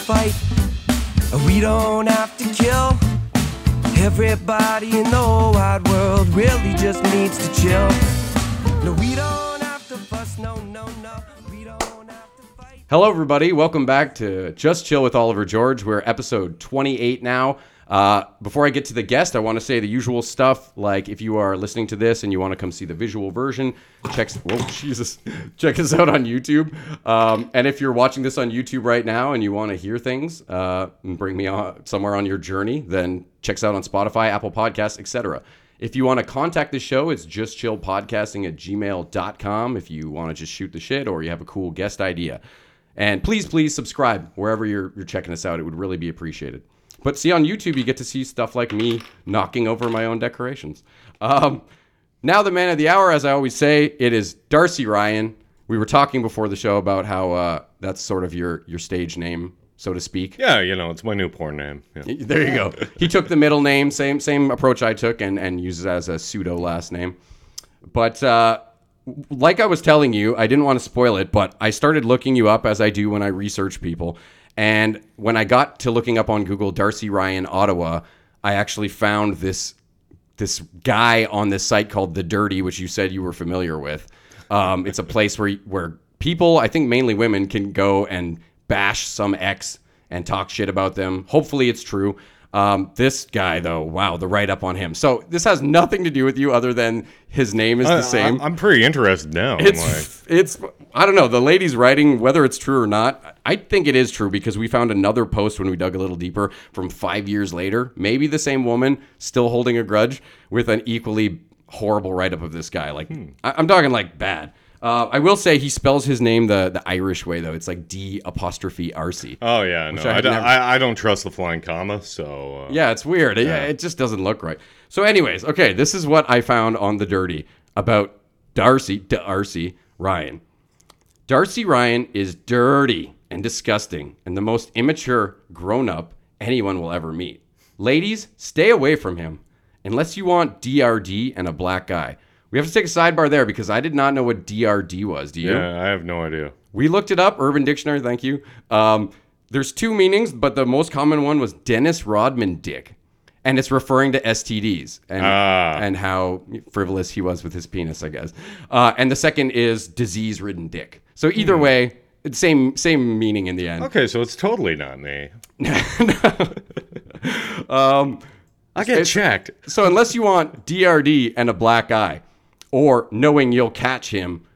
fight. We don't have to kill. Everybody in the wide world really just needs to chill. No, we don't have to fuss. No, no, no. We don't have to fight. Hello, everybody. Welcome back to Just Chill with Oliver George. We're episode 28 now. Uh, before I get to the guest, I want to say the usual stuff. Like if you are listening to this and you want to come see the visual version, check. Whoa, Jesus! Check us out on YouTube. Um, and if you're watching this on YouTube right now and you want to hear things uh, and bring me on somewhere on your journey, then check us out on Spotify, Apple Podcasts, etc. If you want to contact the show, it's just chillpodcasting at gmail.com if you want to just shoot the shit or you have a cool guest idea. And please, please subscribe wherever you're, you're checking us out. It would really be appreciated. But see, on YouTube, you get to see stuff like me knocking over my own decorations. Um, now, the man of the hour, as I always say, it is Darcy Ryan. We were talking before the show about how uh, that's sort of your, your stage name, so to speak. Yeah, you know, it's my new porn name. Yeah. There you go. He took the middle name, same same approach I took, and and uses it as a pseudo last name. But uh, like I was telling you, I didn't want to spoil it, but I started looking you up as I do when I research people. And when I got to looking up on Google Darcy Ryan Ottawa, I actually found this this guy on this site called The Dirty, which you said you were familiar with. Um, it's a place where where people, I think mainly women, can go and bash some ex and talk shit about them. Hopefully, it's true. Um, this guy, though, wow, the write up on him. So this has nothing to do with you, other than his name is the same. I, am pretty interested now. It's it's I don't know the lady's writing whether it's true or not. I think it is true because we found another post when we dug a little deeper from five years later. Maybe the same woman still holding a grudge with an equally horrible write up of this guy. Like I, I'm talking like bad. Uh, I will say he spells his name the the Irish way though. It's like D apostrophe R C. oh yeah, no, I I, don't, never- I, I don't trust the flying comma. So uh, Yeah, it's weird. Yeah, it just doesn't look right. So, anyways, okay, this is what I found on the dirty about Darcy, Darcy Ryan. Darcy Ryan is dirty and disgusting and the most immature grown up anyone will ever meet. Ladies, stay away from him unless you want DRD and a black guy. We have to take a sidebar there because I did not know what DRD was. Do you? yeah, I have no idea. We looked it up, Urban Dictionary, thank you. Um, there's two meanings, but the most common one was Dennis Rodman dick. And it's referring to STDs and, Ah. and how frivolous he was with his penis, I guess. Uh, and the second is disease ridden dick. So either way, same same meaning in the end. Okay, so it's totally not me. Um, I get checked. So unless you want DRD and a black eye, or knowing you'll catch him,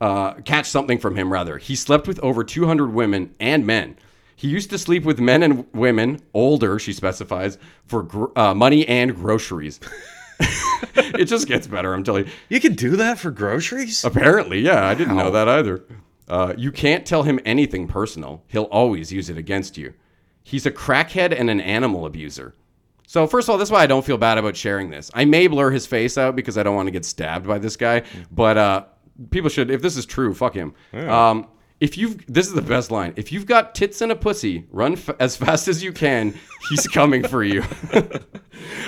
uh, catch something from him rather, he slept with over 200 women and men. He used to sleep with men and women, older, she specifies, for gr- uh, money and groceries. it just gets better, I'm telling you. You can do that for groceries? Apparently, yeah, I didn't know that either. Uh, you can't tell him anything personal. He'll always use it against you. He's a crackhead and an animal abuser. So, first of all, that's why I don't feel bad about sharing this. I may blur his face out because I don't want to get stabbed by this guy, but uh, people should, if this is true, fuck him. Um, if you've, this is the best line. If you've got tits and a pussy, run f- as fast as you can. He's coming for you.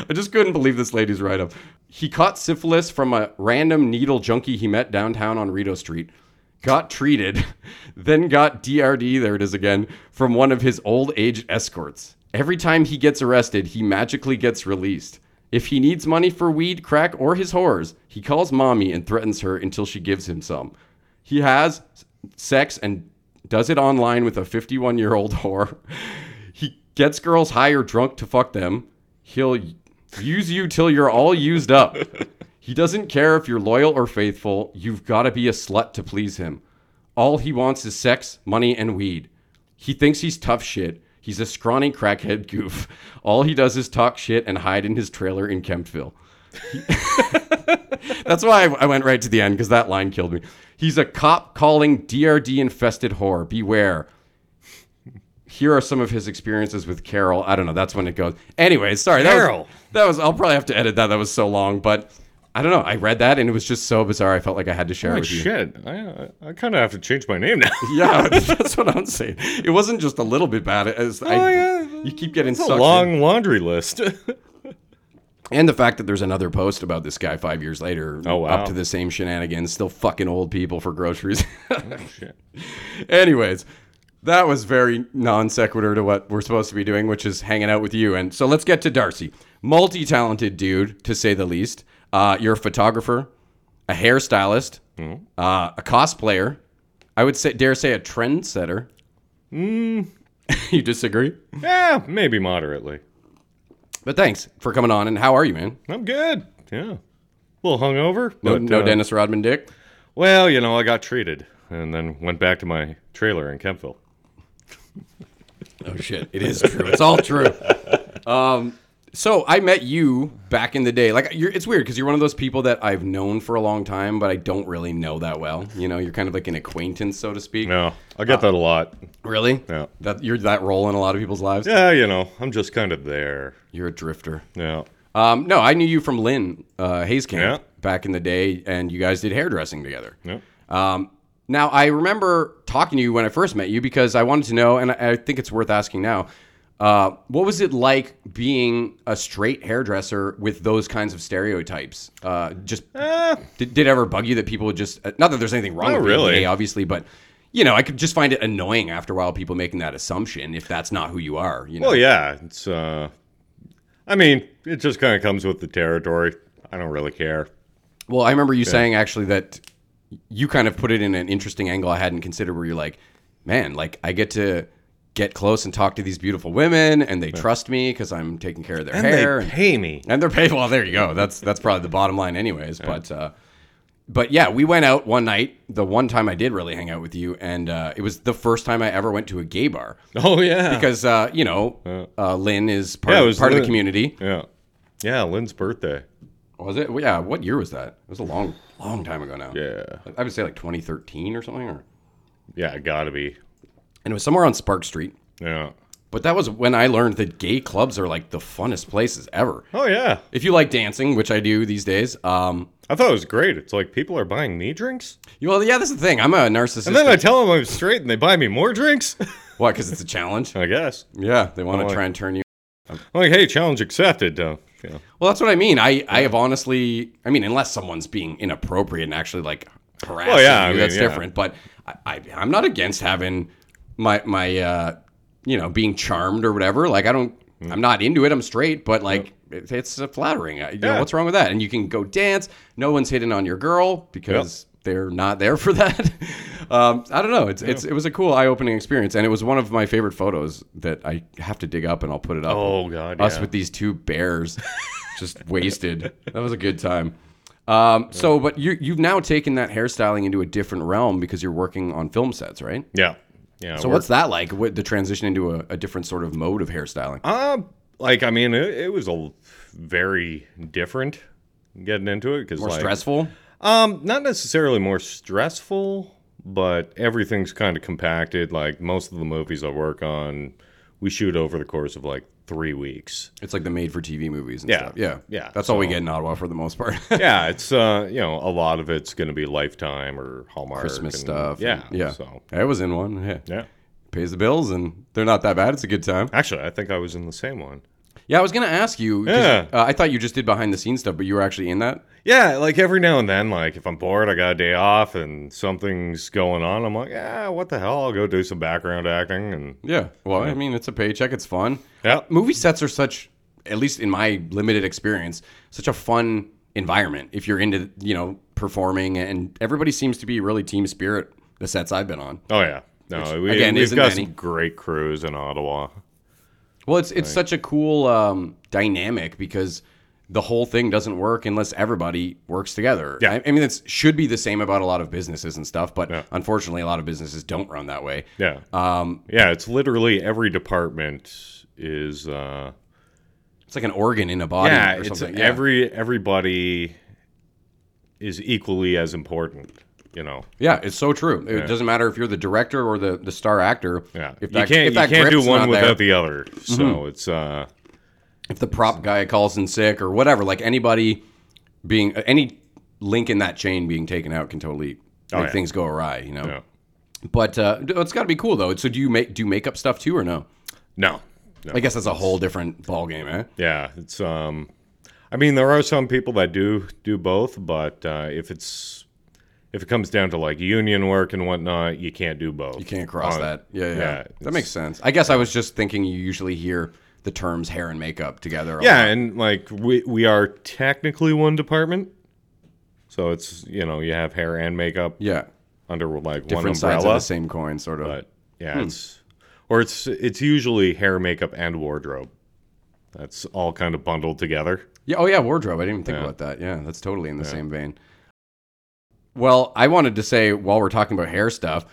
I just couldn't believe this lady's write up. He caught syphilis from a random needle junkie he met downtown on Rideau Street, got treated, then got DRD, there it is again, from one of his old age escorts. Every time he gets arrested, he magically gets released. If he needs money for weed, crack, or his whores, he calls mommy and threatens her until she gives him some. He has sex and does it online with a 51 year old whore. He gets girls high or drunk to fuck them. He'll use you till you're all used up. He doesn't care if you're loyal or faithful. You've got to be a slut to please him. All he wants is sex, money, and weed. He thinks he's tough shit. He's a scrawny crackhead goof. All he does is talk shit and hide in his trailer in Kemptville. That's why I, I went right to the end because that line killed me. He's a cop calling DRD infested whore. Beware. Here are some of his experiences with Carol. I don't know. That's when it goes. Anyways, sorry. That Carol. was, that was. I'll probably have to edit that. That was so long, but I don't know. I read that and it was just so bizarre. I felt like I had to share it Like with you. shit. I, I, I kind of have to change my name now. Yeah, that's what I'm saying. It wasn't just a little bit bad. As oh, I, Oh, yeah. you keep getting It's a sucked in. long laundry list. And the fact that there's another post about this guy five years later, Oh, wow. up to the same shenanigans, still fucking old people for groceries. Oh, shit. Anyways, That was very non sequitur to what we're supposed to be doing, which is hanging out with you. And so let's get to Darcy. Multi talented dude, to say the least. Uh, you're a photographer, a hairstylist, uh, a cosplayer. I would say, dare say, a trendsetter. Mm. you disagree? Yeah, maybe moderately. But thanks for coming on. And how are you, man? I'm good. Yeah. A little hungover. No, but, no uh, Dennis Rodman dick. Well, you know, I got treated and then went back to my trailer in Kemptville. Oh shit! It is true. It's all true. Um, so I met you back in the day. Like, you're, it's weird because you're one of those people that I've known for a long time, but I don't really know that well. You know, you're kind of like an acquaintance, so to speak. No, I get that a lot. Really? Yeah. That you're that role in a lot of people's lives. Yeah, you know, I'm just kind of there. You're a drifter. Yeah. Um, no, I knew you from Lynn uh, Hayes Camp Yeah. back in the day, and you guys did hairdressing together. Yeah. Um, now, I remember talking to you when I first met you because I wanted to know, and I I think it's worth asking now. Uh, what was it like being a straight hairdresser with those kinds of stereotypes? Uh, just did, did it ever bug you that people would just uh, not that there's anything wrong Not with being really. gay, obviously, but you know, I could just find it annoying after a while people making that assumption if that's not who you are. You know, Well, yeah, it's. uh I mean, it just kind of comes with the territory. I don't really care. Well, I remember you saying actually that you kind of put it in an interesting angle I hadn't considered where you're like, man, like I get to get close and talk to these beautiful women and they trust me because I'm taking care of their hair. And hair. they and, pay me. and they're paid. Well, there you go. That's that's probably the bottom line anyways. But uh but yeah, we went out one night, the one time I did really hang out with you, and uh, it was the first time I ever went to a gay bar. Oh yeah. Because uh, you know, uh, Lynn is part, Yeah, of, part of the community. yeah, yeah, Lynn's birthday. Was it? Yeah. What year was that? It was a long, long time ago now. Yeah, I would say like 2013 or something, or yeah, it gotta be. And it was somewhere on Spark Street. Yeah. But that was when I learned that gay clubs are like the funnest places ever. Oh yeah. If you like dancing, which I do these days, um, I thought it was great. It's like people are buying me drinks, you- well, yeah, that's the thing. I'm a narcissist. and then I tell them I'm straight, and they buy me more drinks. what? Because it's a challenge. I guess. Yeah, they want to like- try and turn you. I'm like, hey, challenge accepted. Uh, you know. Well, that's what I mean. I I have honestly, I mean, unless someone's being inappropriate and actually like harassing Well, yeah, I you, mean, that's yeah. different. But I, I I'm not against having my my uh you know being charmed or whatever. Like I don't. Hmm. I'm not into it. I'm straight, but like it, it's flattering. Uh, You know Yeah. what's wrong with that? And you can go dance. No one's hitting on your girl because they're not there for that. um, I don't know. It's it's it was a cool eye opening experience, and it was one of my favorite photos that I have to dig up and I'll put it up. Oh, God, us yeah. with these two bears, just wasted. That was a good time. Um, so, but you you've now taken that hairstyling into a different realm because you're working on film sets, right? Yeah. Yeah. So, what's that like? What the transition into a, a different sort of mode of hairstyling? Uh, like I mean, it, it was a very different getting into it because More like, stressful? Um, not necessarily more stressful, but everything's kind of compacted. Like most of the movies I work on, we shoot over the course of like three weeks. It's like the made-for-TV movies and Yeah. stuff. Yeah, Yeah. That's all we get in Ottawa for the most part. yeah, it's uh, you know, a lot of it's going to be Lifetime or Hallmark Christmas and- stuff. Yeah, and- yeah. So I was in one. Yeah. yeah, pays the bills, and they're not that bad. It's a good time. actually, I think I was in the same one. Yeah, I was gonna ask you. 'cause, Yeah. uh, I thought you just did behind the scenes stuff, but you were actually in that. Yeah, like every now and then, like if I'm bored, I got a day off and something's going on, I'm like, yeah, what the hell? I'll go do some background acting and Yeah. Well, I mean, it's a paycheck. It's fun. Yeah. Movie sets are such, at least in my limited experience, such a fun environment. If you're into, you know, performing, and everybody seems to be really team spirit. The sets I've been on. Oh yeah, no, we, again, we've isn't got many. some great crews in Ottawa. Well, it's it's such a cool um, dynamic because the whole thing doesn't work unless everybody works together. Yeah. I, I mean, it should be the same about a lot of businesses and stuff, but Yeah. unfortunately, a lot of businesses don't run that way. Yeah, Um, yeah, it's literally every department is. uh it's like an organ in a body Yeah, or it's something. Yeah. every everybody is equally as important. You know, Yeah, it's so true. It doesn't matter if you're the director or the, the star actor. yeah, If you that, can't if that you can't do one without there, the other. So it's uh if the prop guy calls in sick or whatever, like anybody being any link in that chain being taken out can totally make Oh, yeah. things go awry. You know. yeah. But uh, it's got to be cool though. So do you make do makeup stuff too or no? no, no. I guess that's a whole different ball game, eh? Yeah, it's um I mean there are some people that do do both, but uh, if it's if it comes down to like union work and whatnot, you can't do both. You can't cross On- that. Yeah, yeah. yeah, that makes sense. I guess I was just thinking you usually hear the terms hair and makeup together. Yeah, lot. and like we we are technically one department, so it's you know you have hair and makeup yeah. under like one Different sides of umbrella. the same coin, sort of. But yeah, hmm. it's or it's it's usually hair, makeup, and wardrobe. That's all kind of bundled together. Yeah. Oh, yeah. Wardrobe. I didn't even think Yeah. about that. Yeah, that's totally in the same vein. Well, I wanted to say while we're talking about hair stuff,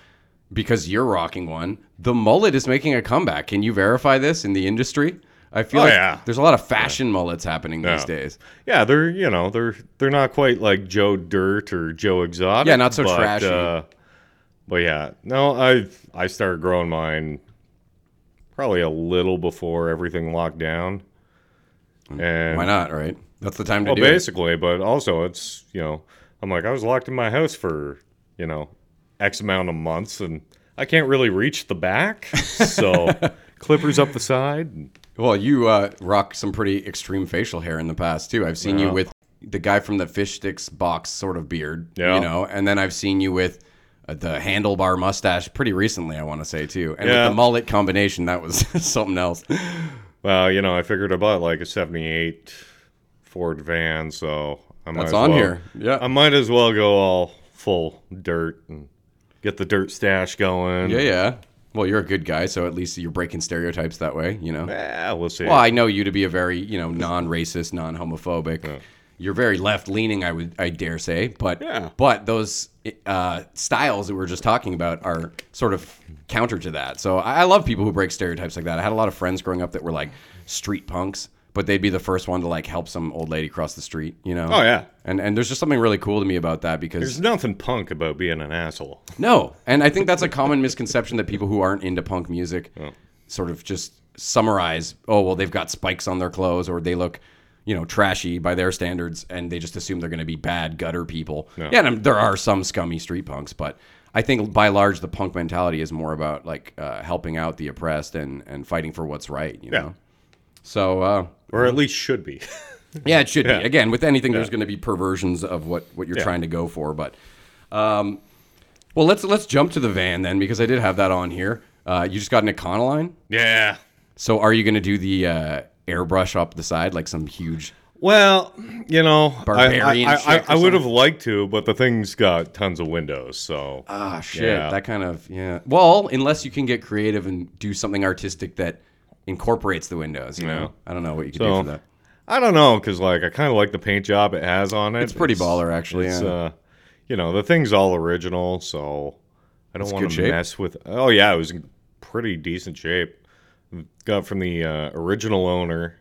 because you're rocking one, the mullet is making a comeback. Can you verify this in the industry? I feel Oh, like yeah. there's a lot of fashion mullets happening these days. Yeah, they're you know they're they're not quite like Joe Dirt or Joe Exotic. Yeah, not so but, trashy. Uh, but yeah, no, I I started growing mine probably a little before everything locked down. And Why not? Right. That's the time to Well, do it. basically, but also it's you know I'm like I was locked in my house for you know X amount of months and I can't really reach the back, so clippers up the side. Well, you uh, rock some pretty extreme facial hair in the past too. I've seen you with the guy from the fish sticks box sort of beard, Yeah. you know, and then I've seen you with uh, the handlebar mustache pretty recently. I want to say too, and Yeah. with the mullet combination, that was something else. Well, you know I figured I bought like a '78 Ford van, so I might That's on well- here. Yeah, I might as well go all full dirt and get the dirt stash going. yeah, yeah. Well, you're a good guy, so at least you're breaking stereotypes that way, you know. Yeah, we'll see. Well, I know you to be a very, you know, non-racist, non-homophobic. You're very left-leaning, I would, I dare say. But, Yeah. but those uh, styles that we were just talking about are sort of counter to that. So I love people who break stereotypes like that. I had a lot of friends growing up that were like street punks, but they'd be the first one to like help some old lady cross the street. You know? Oh, yeah. And and there's just something really cool to me about that because There's nothing punk about being an asshole. no, and I think that's a common misconception that people who aren't into punk music sort of just summarize. Oh well, they've got spikes on their clothes, or they look, you know, trashy by their standards, and they just assume they're going to be bad gutter people. Yeah, and um, there are some scummy street punks, but I think by large the punk mentality is more about like uh, helping out the oppressed and and fighting for what's right. You Yeah. know. So uh, Or at least should be. yeah, it should Yeah. be. Again, with anything, there's going to be perversions of what what you're Yeah. trying to go for. But, um, well, let's let's jump to the van then because I did have that on here. Uh, you just got an Econoline. yeah. So are you going to do the uh, airbrush up the side like some huge? Well, you know, I, Barbarian I, I, I would have liked to, but the thing's got tons of windows, so Ah, shit. Yeah. That kind of yeah. Well, unless you can get creative and do something artistic that incorporates the windows. You Yeah. know, I don't know what you could So, do for that. I don't know because like I kind of like the paint job it has on it. It's pretty baller, actually, It's, yeah. uh, you know, the thing's all original, so I don't want to mess with. Oh yeah, it was in pretty decent shape. Got from the uh, original owner.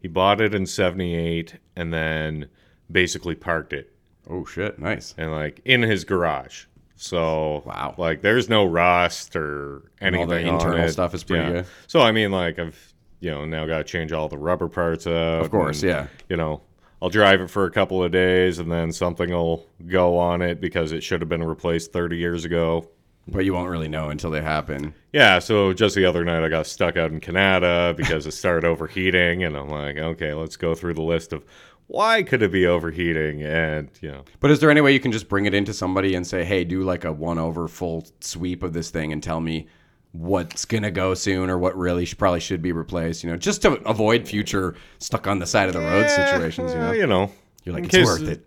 He bought it in '78 and then basically parked it Oh shit! Nice. and like in his garage. So Wow. like there's no rust or anything. all the internal stuff is pretty good. So I mean, like I've you know now got to change all the rubber parts out. Of course, and, yeah. You know, I'll drive it for a couple of days and then something will go on it because it should have been replaced 30 years ago. But you won't really know until they happen. Yeah, so just the other night I got stuck out in Kanata because it started overheating, and I'm like, okay, let's go through the list of why could it be overheating, and you know, But is there any way you can just bring it into somebody and say, "Hey, do like a one over full sweep of this thing and tell me what's gonna go soon or what really should, probably should be replaced?" You know, just to avoid future stuck on the side of the road situations. You know, you know, you're like it's case- worth it.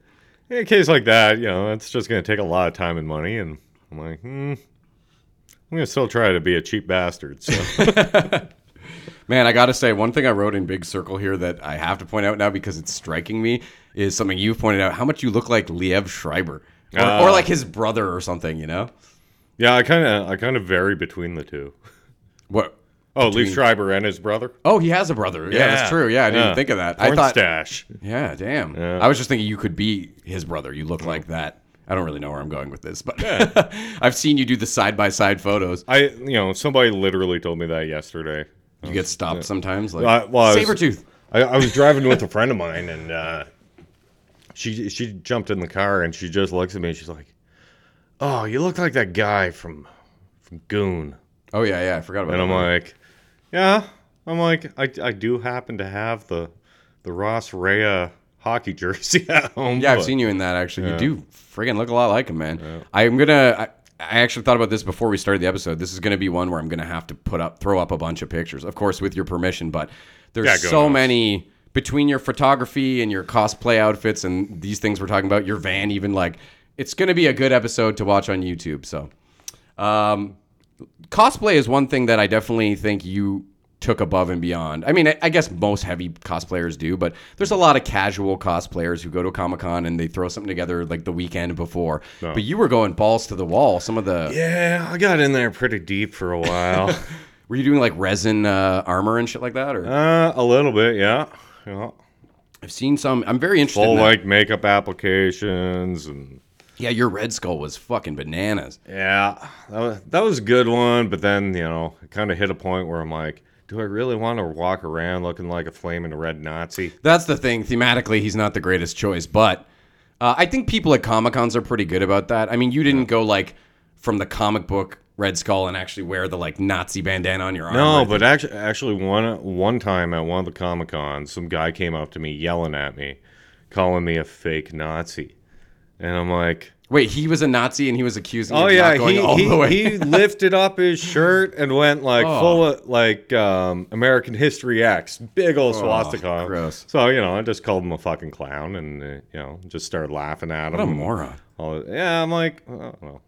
In a case like that, you know, it's just going to take a lot of time and money, and I'm like, hmm, I'm going to still try to be a cheap bastard. So Man, I gotta say, one thing I wrote in big circle here that I have to point out now because it's striking me is something you've pointed out: how much you look like Liev Schreiber, or, Ah. or like his brother or something. You know yeah, I kind of, I kind of vary between the two. what? Oh, Liev Schreiber and his brother. Oh, he has a brother. Yeah, that's true. Yeah, I didn't Yeah. think of that. I thought stash. Yeah, damn. Yeah. I was just thinking you could be his brother. You look like that. I don't really know where I'm going with this, but I've seen you do the side by side photos. I, you know, somebody literally told me that yesterday. You get stopped sometimes, like I- well, I was- Sabretooth. I, I was driving with a friend of mine, and uh, she she jumped in the car, and she just looks at me, and she's like, "Oh, you look like that guy from from Goon." Oh yeah, yeah. I forgot about that. And I'm that. like, "Yeah." I'm like, I, I do happen to have the the Ross Rhea hockey jersey at home. Yeah, I've but- seen you in that actually. You do friggin' look a lot like him, man. I'm gonna. I, actually thought about this before we started the episode. This is gonna be one where I'm gonna have to put up, throw up a bunch of pictures, of course, with your permission. But there's Yeah, so nuts. many between your photography and your cosplay outfits and these things we're talking about, your van, even like it's gonna be a good episode to watch on YouTube. So, um, cosplay is one thing that I definitely think you took above and beyond. I mean, I, I guess most heavy cosplayers do, but there's a lot of casual cosplayers who go to Comic Con and they throw something together like the weekend before. But you were going balls to the wall. Some of the Yeah, I got in there pretty deep for a while. were you doing like resin uh, armor and shit like that? Or uh, a little bit, yeah. yeah. I've seen some. I'm very interested. Full in like makeup applications and yeah, your Red Skull was fucking bananas. yeah, that was, that was a good one. But then you know, it kind of hit a point where I'm like, do I really want to walk around looking like a flaming red Nazi? That's the thing. Thematically, he's not the greatest choice, but uh, I think people at Comic Cons are pretty good about that. I mean, you didn't go like from the comic book Red Skull and actually wear the like Nazi bandana on your arm. No, but actually, actually, one one time at one of the comic cons, some guy came up to me yelling at me, calling me a fake Nazi, and I'm like, Wait, he was a Nazi and he was accusing oh of yeah, not going he all he, the way. he lifted up his shirt and went like Oh. full of like um, American History X, big old swastika. on. Oh, gross. So you know, I just called him a fucking clown, and uh, you know, just started laughing at him. what a moron. all- yeah, I'm like, oh, well,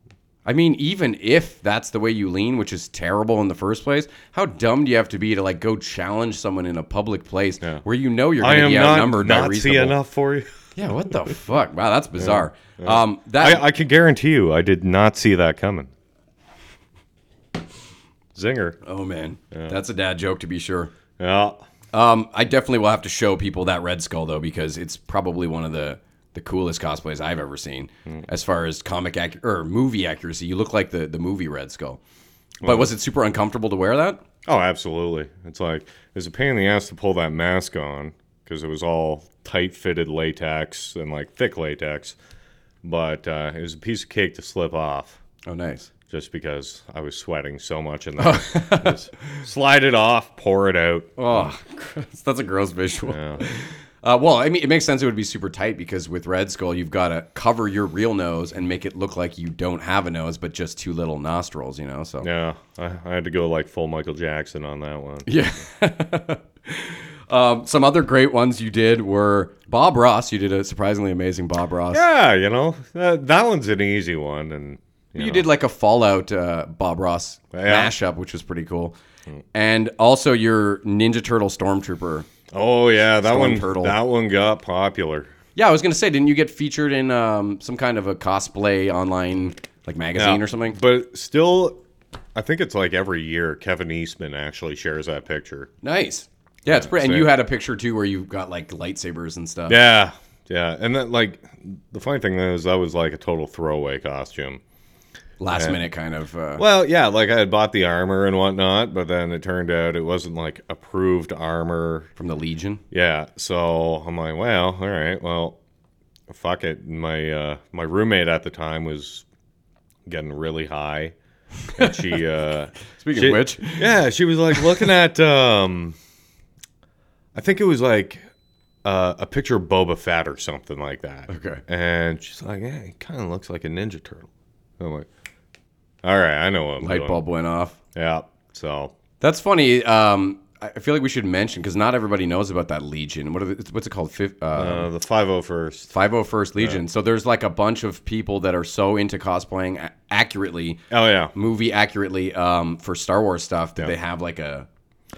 I mean, even if that's the way you lean, which is terrible in the first place, how dumb do you have to be to like go challenge someone in a public place Yeah. where you know you're I going to am be not outnumbered by Nazi reasonable? enough for you. Yeah, what the fuck? Wow, that's bizarre. Um, that I, I can guarantee you, I did not see that coming. Zinger. oh man, that's a dad joke to be sure. Yeah. Um, I definitely will have to show people that Red Skull though because it's probably one of the the coolest cosplays I've ever seen as far as comic ac- or movie accuracy. You look like the the movie Red Skull. But was it super uncomfortable to wear that? Oh, absolutely. It's like it was a pain in the ass to pull that mask on because it was all tight fitted latex and like thick latex, but uh, it was a piece of cake to slip off Oh, nice. just because I was sweating so much in there. Just slide it off, pour it out. Oh, that's a gross visual. Uh, well, I mean, it makes sense. It would be super tight because with Red Skull, you've got to cover your real nose and make it look like you don't have a nose, but just two little nostrils. You know, so Yeah, I, I had to go like full Michael Jackson on that one. Yeah. um, some other great ones you did were Bob Ross. You did a surprisingly amazing Bob Ross. Yeah, you know that, that one's an easy one, and you, know. did like a Fallout uh, Bob Ross Yeah. mashup, which was pretty cool. And also your Ninja Turtle Stormtrooper. Oh yeah, that Storm one. Turtle. That one got popular. Yeah, I was gonna say, didn't you get featured in um, some kind of a cosplay online like magazine Yeah, or something? But still, I think it's like every year Kevin Eastman actually shares that picture. Nice. Yeah, it's pretty. And you had a picture too where you got like lightsabers and stuff. Yeah, yeah. And then like the funny thing is that was like a total throwaway costume. Last minute kind of. Uh, Well, yeah, like I had bought the armor and whatnot, but then it turned out it wasn't like approved armor. from the Legion. Yeah, so I'm like, well, all right, well, fuck it. My uh, my roommate at the time was getting really high, and she. Uh, Speaking she- of which, Yeah, she was like looking at um I think it was like uh, a picture of Boba Fett or something like that. Okay. And she's like, Yeah, he kinda looks like a Ninja Turtle. I'm like, All right, I know what I'm light doing. bulb went off. Yeah. So That's funny. Um, I I feel like we should mention because not everybody knows about that Legion. What are the, what's it called? Fif- uh, uh, the 501st. 501st Legion. So there's like a bunch of people that are so into cosplaying a- accurately, Oh yeah. movie accurately um, for Star Wars stuff that they have like a.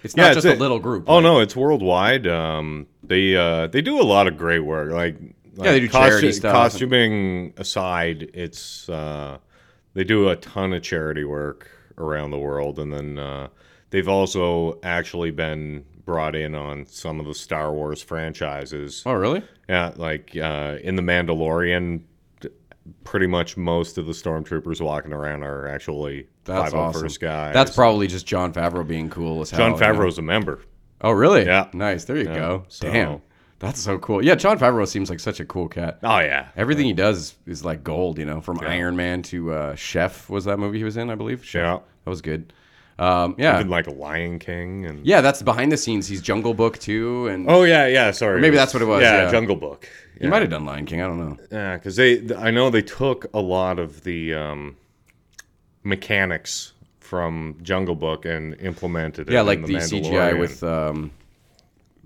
It's Yeah, not it's just a a- little group. Oh like- no, it's worldwide. Um, they uh, they do a lot of great work. Like, like they do charity stuff. Costuming aside, it's uh, they do a ton of charity work around the world, and then uh, they've also actually been brought in on some of the Star Wars franchises. Oh really? Yeah, like uh, in the Mandalorian. Pretty much most of the stormtroopers walking around are actually That's 501st awesome. guys. That's probably just Jon Favreau being cool as hell. Jon? Favreau's a member. Oh really? Yeah. Nice. There you go. so- Damn. That's so cool. Yeah, Jon Favreau seems like such a cool cat. Oh yeah, Everything he does is, is like gold, you know, from Iron Man to uh, Chef was that movie he was in, I believe. Chef. Yeah. That was good. Um, yeah, Even like Lion King and yeah, that's behind the scenes. He's Jungle Book too, and oh yeah, yeah. Sorry, maybe that's what it was, Yeah, yeah. Jungle Book. he might have done Lion King. I don't know. Yeah, because they, I know they took a lot of the um, mechanics from Jungle Book and implemented it. Yeah, like the, CGI with. Um,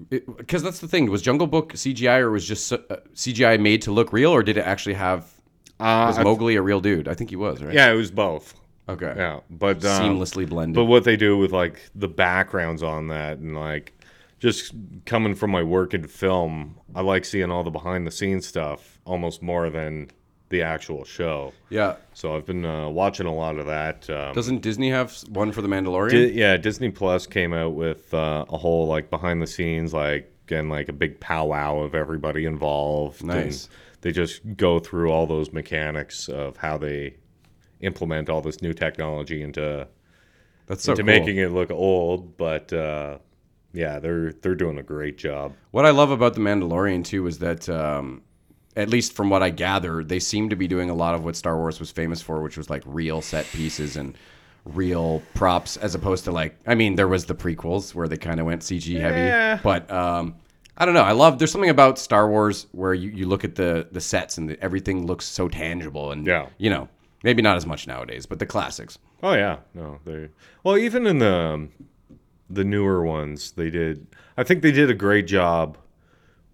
because that's the thing. Was Jungle Book CGI or was just uh, CGI made to look real, or did it actually have? Uh, Was Mowgli a real dude? I think he was, right? yeah, it was both. Okay. Yeah, but um, Seamlessly blended. But what they do with like the backgrounds on that and like just coming from my work in film, I like seeing all the behind the scenes stuff almost more than the actual show. yeah. So I've been uh, watching a lot of that. Um, Doesn't Disney have one for the Mandalorian? Di- yeah, Disney Plus came out with uh, a whole like behind the scenes like and like a big powwow of everybody involved. and Nice. they just go through all those mechanics of how they implement all this new technology into That's so into cool. making it look old, but uh, yeah, they're they're doing a great job. What I love about the Mandalorian too is that, um, at least from what I gather, they seem to be doing a lot of what Star Wars was famous for, which was like real set pieces and real props, as opposed to like, I mean, there was the prequels where they kind of went CG Yeah. heavy, but um, I don't know. I love. There's something about Star Wars where you, you look at the the sets and the, everything looks so tangible and Yeah. you know, maybe not as much nowadays, but the classics. Oh yeah, no, they well even in the um, the newer ones they did. I think they did a great job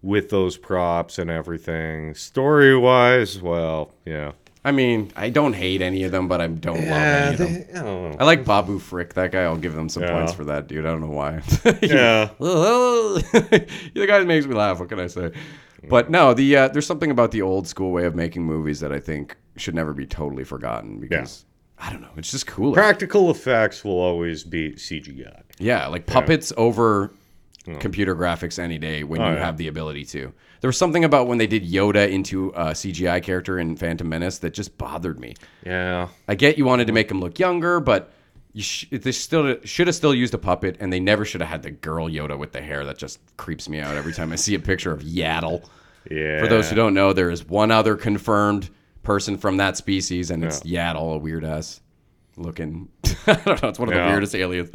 with those props and everything. Story wise, well, yeah. I mean, I don't hate any of them, but I don't love any of them. I don't know. I like Babu Frick. That guy, I'll give them some Yeah. points for that, dude. I don't know why. Yeah. the guy makes me laugh. What can I say? But no, the uh, there's something about the old school way of making movies that I think should never be totally forgotten because I don't know, it's just cooler. Practical effects will always beat CGI. yeah, like puppets over computer graphics any day when Oh, you yeah. have the ability to. There was something about when they did Yoda into a CGI character in Phantom Menace that just bothered me. Yeah. I get you wanted to make him look younger, but you sh- they still should have still used a puppet, and they never should have had the girl Yoda with the hair that just creeps me out every time I see a picture of Yaddle. Yeah. For those who don't know, there is one other confirmed person from that species, and it's Yaddle, a weird ass looking. I don't know. It's one of the weirdest aliens.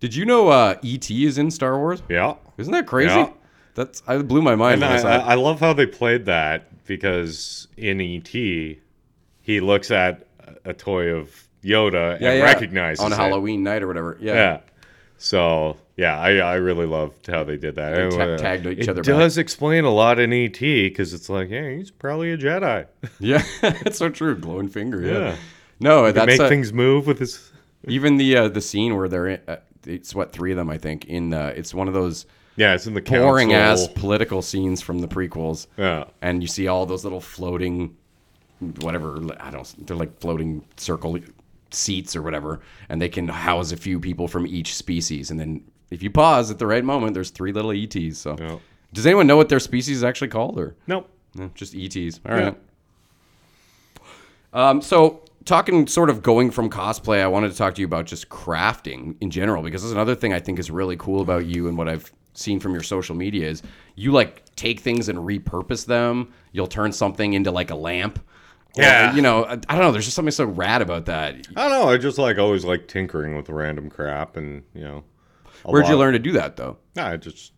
Did you know uh, E.T. is in Star Wars? Yeah. Isn't that crazy? Yeah. That's I blew my mind. And I I, I. Love how they played that because in ET, he looks at a toy of Yoda and recognizes on it. Halloween night or whatever. Yeah. Yeah. So yeah, I I really loved how they did that. They uh, tagged each it other back. does explain a lot in ET because it's like, yeah, he's probably a Jedi. Yeah, it's so true. Glowing finger. Yeah. Yeah. No, Can that's make a- things move with his. even the uh, the scene where they're in, uh, it's what three of them I think in uh, it's one of those Yeah, it's in the boring ass political scenes from the prequels. Yeah. and you see all those little floating, whatever I don't. They're like floating circle seats or whatever, and they can house a few people from each species. And then if you pause at the right moment, there's three little ETs. So, Yeah. does anyone know what their species is actually called, or Nope. no, just ETs? All right. Um, so talking sort of going from cosplay, I wanted to talk to you about just crafting in general because this is another thing I think is really cool about you and what I've seen from your social media is you like take things and repurpose them. You'll turn something into like a lamp. Or, Yeah. you know, I, I don't know. There's just something so rad about that. I don't know. I just like always like tinkering with random crap, and you know. Where'd you learn to do that though? Nah, I just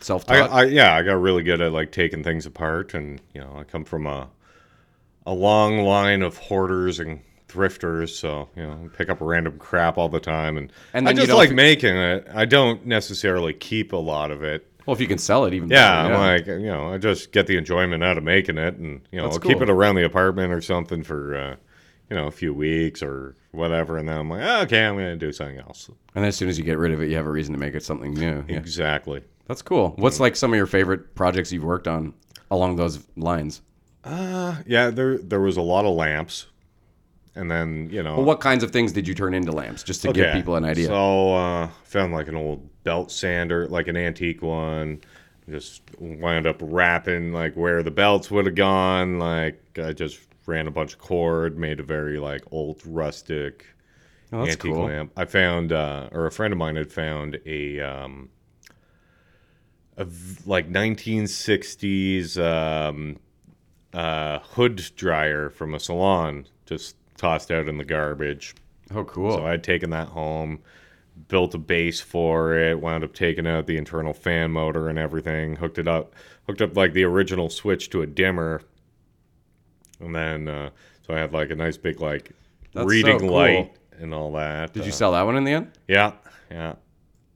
Self I, taught. I yeah, I got really good at like taking things apart, and you know, I come from a a long line of hoarders and thrifters, so you know, pick up random crap all the time, and, And I just like f- making it. I don't necessarily keep a lot of it. well, if you can sell it, even Yeah, better, I'm like you know, I just get the enjoyment out of making it, and you know, That's I'll keep it around the apartment or something for uh, you know a few weeks or whatever, and then I'm like, okay, I'm gonna do something else. and then as soon as you get rid of it, you have a reason to make it something new. Yeah. Exactly. That's cool. What's like some of your favorite projects you've worked on along those lines? Yeah, there there was a lot of lamps, and then you know Well, what kinds of things did you turn into lamps, just to give people an idea? So uh, found like an old belt sander, like an antique one. Just wound up wrapping like where the belts would have gone. Like I just ran a bunch of cord, made a very like old rustic oh, antique cool. lamp. I found, uh, or a friend of mine had found a, um, a like 1960s um, uh, hood dryer from a salon, just tossed out in the garbage. Oh, cool. So I had taken that home, built a base for it, wound up taking out the internal fan motor and everything, hooked it up, hooked up like the original switch to a dimmer, and then uh, so I had like a nice big like That's reading so cool. light and all that. Did you Uh, sell that one in the end? Yeah, yeah.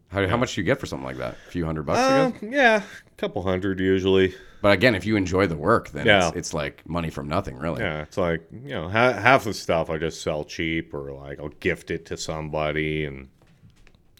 How, how much do you get for something like that? A few hundred bucks, I Uh, guess. yeah, a couple hundred usually. But again, if you enjoy the work, then Yeah. it's, it's like money from nothing, really. Yeah, it's like you know ha- half the stuff I just sell cheap or like I'll gift it to somebody and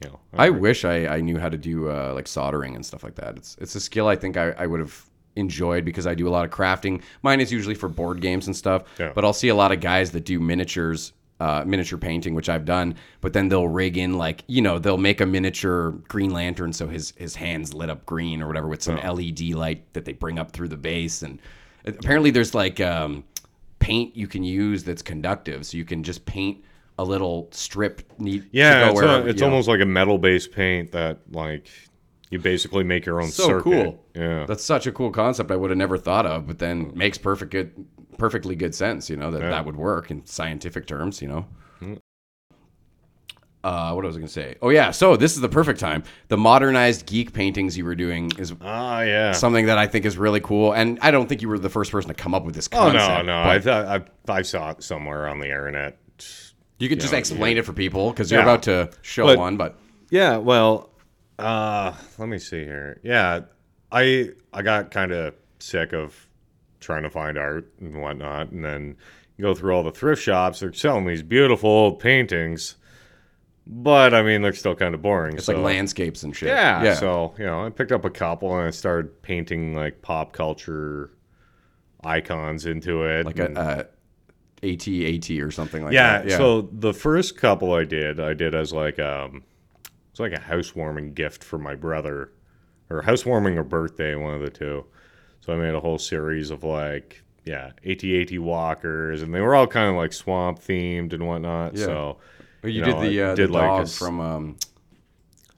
you know I wish I, I knew how to do uh, like soldering and stuff like that. It's it's a skill I think I, I would have enjoyed because I do a lot of crafting. Mine is usually for board games and stuff. Yeah. But I'll see a lot of guys that do miniatures, uh, miniature painting, which I've done. But then they'll rig in like you know they'll make a miniature Green Lantern so his his hands lit up green or whatever with some LED light that they bring up through the base. And apparently there's like um, paint you can use that's conductive, so you can just paint a little strip neat. to yeah go it's, wherever, a, it's you know. almost like a metal based paint that like you basically make your own so circuit. cool. Yeah, That's such a cool concept. I would have never thought of, but then makes perfect good, perfectly good sense. You know that Yeah. that would work in scientific terms. You know. Mm. Uh, what was I going to say? Oh yeah, so this is the perfect time. The modernized geek paintings you were doing is ah yeah. something that I think is really cool, and I don't think you were the first person to come up with this oh no no I thought I I saw it somewhere on the internet. you could just know, explain it for people because you're Yeah. about to show But- one, but Yeah, well, uh, let me see here. Yeah, I I got kind of sick of trying to find art and whatnot, and then you go through all the thrift shops. They're selling these beautiful old paintings, but I mean they're still kind of boring. it's so, like landscapes and shit. Yeah, yeah. So you know, I picked up a couple and I started painting like pop culture icons into it. like and- a, a AT AT or something like yeah, that. Yeah. So the first couple I did, I did as like um, it's like a housewarming gift for my brother, or housewarming or birthday, one of the two. So I made a whole series of like yeah, AT-AT walkers, and they were all kind of like swamp themed and whatnot. Yeah. So you, You did know, the uh, did the like dog s- from um,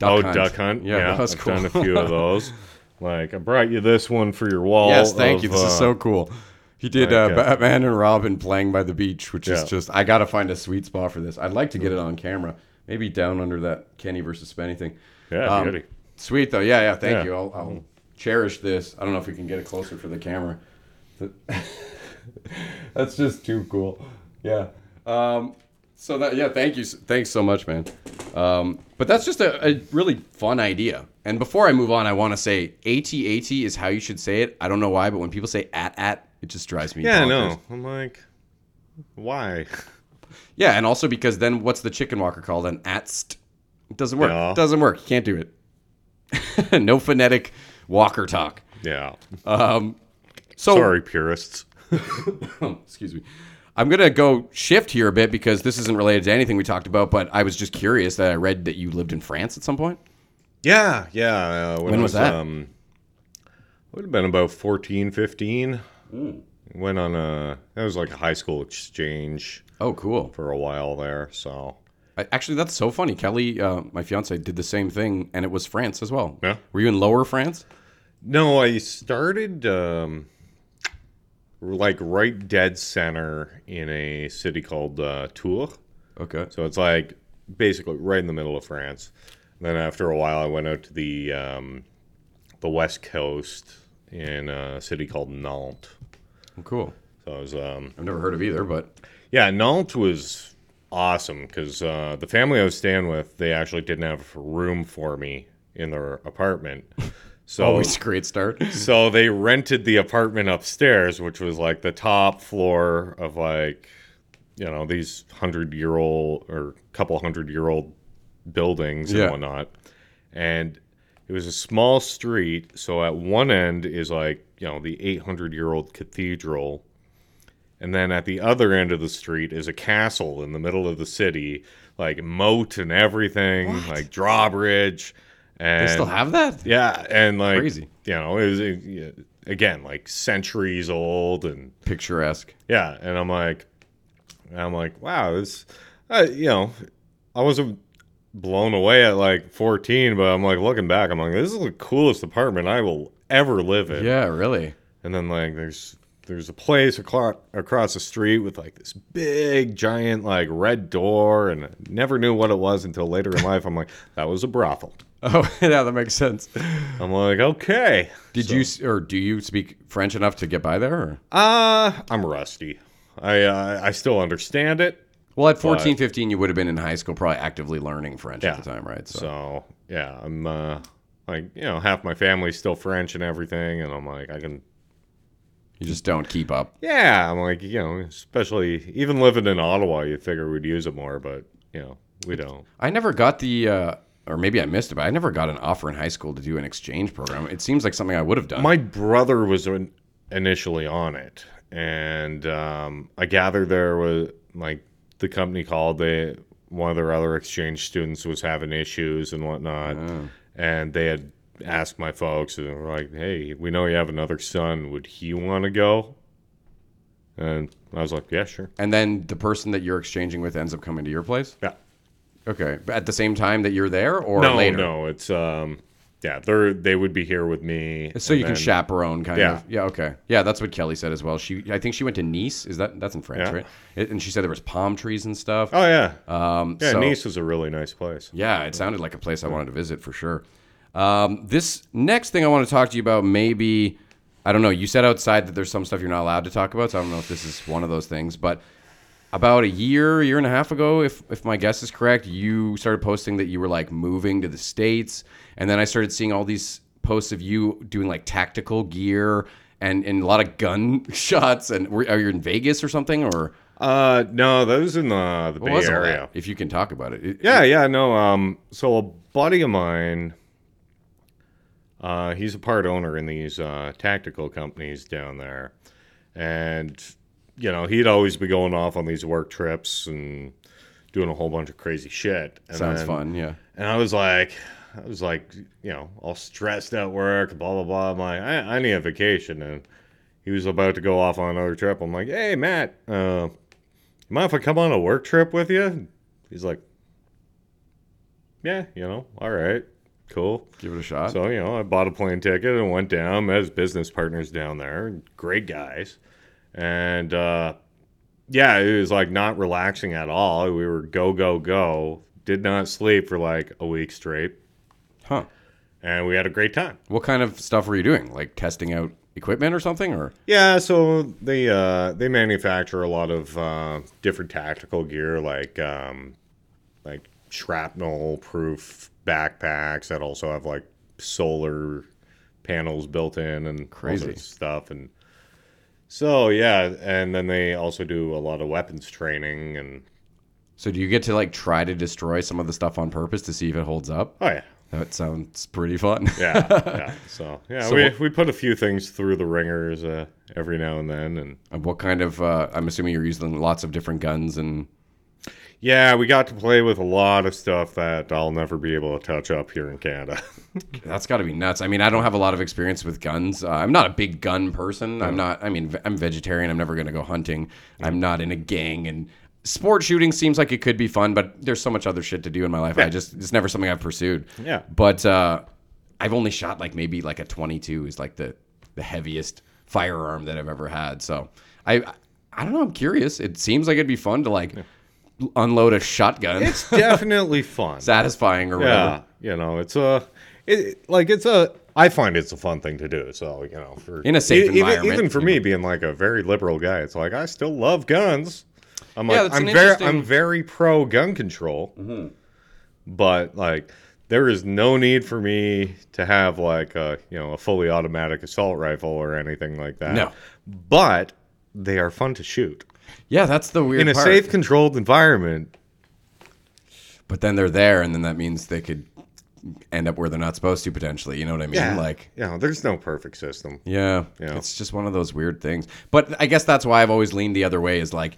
oh, Hunt. duck hunt, Yeah, yeah, that was I've cool. done a few of those. Like I brought you this one for your wall. yes, thank of, you. This uh, is so cool. He did like, uh, uh, Batman and Robin playing by the beach, which is just I gotta find a sweet spot for this. I'd like to get it on camera, maybe down under that Kenny versus Spenny thing. Yeah, Um, beauty. Sweet though, yeah, yeah. Thank Yeah. you. I'll, I'll cherish this. I don't know if we can get it closer for the camera. That's just too cool. Yeah. Um, so that yeah, thank you. Thanks so much, man. Um, but that's just a, a really fun idea. And before I move on, I want to say AT-AT is how you should say it. I don't know why, but when people say at at, it just drives me. Yeah, bonkers. no, I'm like, why? Yeah, and also because then what's the chicken walker called? An atst. It doesn't work. It doesn't work. You can't do it. no phonetic walker talk. Yeah, Um, so sorry, purists. excuse me. I'm gonna go shift here a bit because this isn't related to anything we talked about. But I was just curious that I read that you lived in France at some point. Yeah, yeah. Uh, When I was that? Um, would have been about 14, 15. Went on a that was like a high school exchange Oh, cool. for a while there. So actually, that's so funny. Kelly, uh, my fiance, did the same thing, and it was France as well. Yeah. Were you in Lower France? no, I started um, like right dead center in a city called uh, Tours. Okay. So it's like basically right in the middle of France. then after a while, I went out to the um, the west coast in a city called Nantes. Cool. So I was um, I've never heard of either, but Yeah, Nantes was awesome because uh, the family I was staying with, they actually didn't have room for me in their apartment. So, always a great start. so they rented the apartment upstairs, which was like the top floor of like, you know, these hundred year old or couple hundred year old buildings Yeah. and whatnot. And it was a small street. So at one end is like, you know, the 800 year old cathedral. And then at the other end of the street is a castle in the middle of the city, like moat and everything, like drawbridge. And They still have that? yeah, and like Crazy. you know, it was again like centuries old, and Picturesque. yeah, and I'm like, I'm like, wow, this, uh, you know, I wasn't blown away at like 14, but I'm like looking back, I'm like, this is the coolest apartment I will ever live in. Yeah, really. And then like there's there's a place across across the street with like this big giant like red door, and I never knew what it was until later in life. I'm like, that was a brothel. Oh, yeah, that makes sense. I'm like, okay. Did you or do you speak French enough to get by there? Or? Uh, I'm rusty. I uh, I still understand it. Well, at 14, 15, you would have been in high school, probably actively learning French Yeah. at the time, right? So, So yeah, I'm uh, like you know half my family's still French and everything, and I'm like I can. You just don't keep up. Yeah, I'm like you know especially even living in Ottawa, you figure we'd use it more, but you know we don't. I never got the, uh, or maybe I missed it, but I never got an offer in high school to do an exchange program. It seems like something I would have done. My brother was in- initially on it, and um, I gather there was like the company called. They one of their other exchange students was having issues and whatnot, and they had asked my folks, and were like, "Hey, we know you have another son. Would he want to go?" And I was like, "Yeah, sure." and then the person that you're exchanging with ends up coming to your place? Yeah. Okay. But at the same time that you're there or no, later? no, it's um, yeah, they're they would be here with me, So you can chaperone kind Yeah. of. Yeah. Okay. Yeah, that's what Kelly said as well. She, I think she went to Nice. Is that that's in French, Yeah. right? And she said there was palm trees and stuff. Oh yeah, Um, yeah. so- Nice is a really nice place. Yeah, it sounded like a place I wanted to visit for sure. Um, this next thing I want to talk to you about, maybe, I don't know. You said outside that there's some stuff you're not allowed to talk about, so I don't know if this is one of those things. But about a year, year and a half ago, if if my guess is correct, you started posting that you were like moving to the states, and then I started seeing all these posts of you doing like tactical gear and and a lot of gun shots. And were, are you in Vegas or something, or Uh, no, that was in the, the Bay all that? Area. If you can talk about it, It- Yeah, yeah, no. Um, so a buddy of mine, uh, he's a part owner in these uh, tactical companies down there, and you know he'd always be going off on these work trips and doing a whole bunch of crazy shit. And sounds then- fun. Yeah. And I was like, I was like, you know, all stressed at work, blah blah blah. I'm like, I, I need a vacation, and he was about to go off on another trip. I'm like, hey Matt, uh, mind if I come on a work trip with you? He's like, yeah, you know, all right, cool. Give it a shot. So, you know, I bought a plane ticket and went down, met his business partners down there, great guys. And uh, yeah, it was like not relaxing at all. We were go, go, go. Did not sleep for like a week straight. Huh. And we had a great time. What kind of stuff were you doing? Like testing out equipment or something? Or Yeah, so they uh, they manufacture a lot of uh, different tactical gear, like um, like shrapnel proof backpacks that also have like solar panels built in and Crazy. stuff. And so yeah, and then they also do a lot of weapons training and so do you get to like try to destroy some of the stuff on purpose to see if it holds up? oh yeah. That sounds pretty fun. Yeah, yeah. So yeah, So we, what- we put a few things through the ringers uh, every now and then, and And what kind of? Uh, I'm assuming you're using lots of different guns and. Yeah, we got to play with a lot of stuff that I'll never be able to touch up here in Canada. That's got to be nuts. I mean, I don't have a lot of experience with guns. Uh, I'm not a big gun person. I'm not. I mean, I'm vegetarian. I'm never going to go hunting. I'm not in a gang. And sport shooting seems like it could be fun, but there's so much other shit to do in my life. I just it's never something I've pursued. Yeah. But uh, I've only shot like maybe like a 22 is like the the heaviest firearm that I've ever had. So I I don't know. I'm curious. It seems like it'd be fun to like unload a shotgun. it's definitely fun. satisfying or whatever. yeah, you know, it's a, it, like it's a. I find it's a fun thing to do. So you know, for In a safe even, environment, even for me being like a very liberal guy, it's like I still love guns. I'm Yeah, like that's I'm very interesting- Mm-hmm. I'm very pro gun control, but like there is no need for me to have like a you know a fully automatic assault rifle or anything like that. No. but they are fun to shoot Yeah, that's the weird in a part. safe, controlled environment. but then they're there, and then that means they could end up where they're not supposed to potentially. You know what I mean? Yeah. Like, know, there's no perfect system. yeah, Yeah. it's just one of those weird things. But I guess that's why I've always leaned the other way. Is like,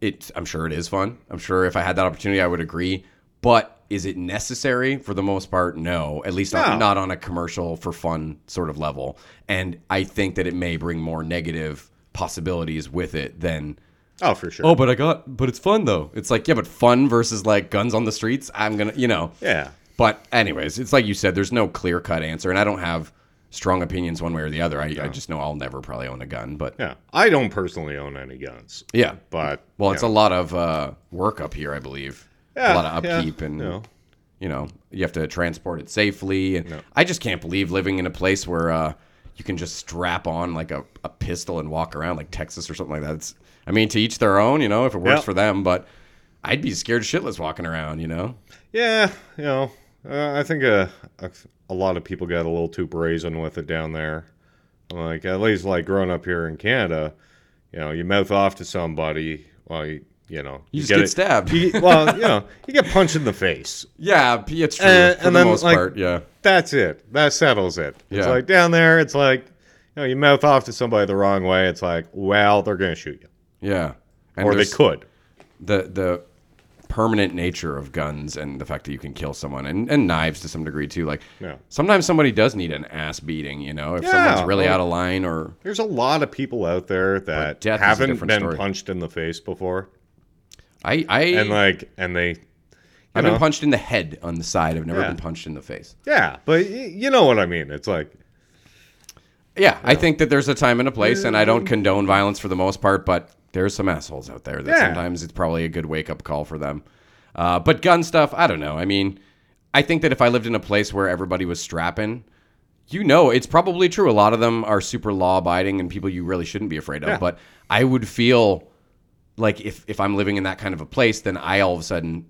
it. I'm sure it is fun. I'm sure if I had that opportunity, I would agree. But is it necessary? For the most part, no. At least No. not, not on a commercial for fun sort of level. And I think that it may bring more negative possibilities with it than Oh, for sure. oh, but I got, but it's fun though. It's like, yeah, but fun versus like guns on the streets. I'm gonna, you know. yeah. But anyways, it's like you said, there's no clear cut answer, and I don't have strong opinions one way or the other. I, I just know I'll never probably own a gun, but Yeah, I don't personally own any guns, yeah. but Well, it's know, a lot of uh, work up here, I believe. Yeah, a lot of yeah, upkeep and you know. you know you have to transport it safely. And I just can't believe living in a place where uh, you can just strap on like a, a pistol and walk around like Texas or something like that. It's, I mean, to each their own, you know, if it works Yeah. for them. But I'd be scared shitless walking around, you know. Yeah, you know, uh, I think uh, a, a lot of people got a little too brazen with it down there. Like at least like growing up here in Canada, you know, you mouth off to somebody, well, you, you know, You just get it- stabbed. you- well, you know, you get punched in the face. Yeah, it's true Uh, for and the then, most like- part. Yeah, That's it. That settles it. It's Yeah. like down there, it's like, you know, you mouth off to somebody the wrong way. It's like, well, they're gonna shoot you, yeah. And or they could. the the permanent nature of guns and the fact that you can kill someone and, and knives to some degree too. Like Yeah. sometimes somebody does need an ass beating, you know, if Yeah, someone's really or- out of line or There's a lot of people out there that death is a haven't been story. punched in the face before, I I and like, and they, I've know, been punched in the head on the side. I've never Yeah. been punched in the face. yeah, but you know what I mean. It's like, Yeah, I think that there's a time and a place, and I don't condone violence for the most part, but there's some assholes out there that Yeah. sometimes it's probably a good wake up call for them. Uh, but gun stuff, I don't know. I mean, I think that if I lived in a place where everybody was strapping, you know, it's probably true. A lot of them are super law abiding and people you really shouldn't be afraid of. Yeah. But I would feel like if, if I'm living in that kind of a place, then I all of a sudden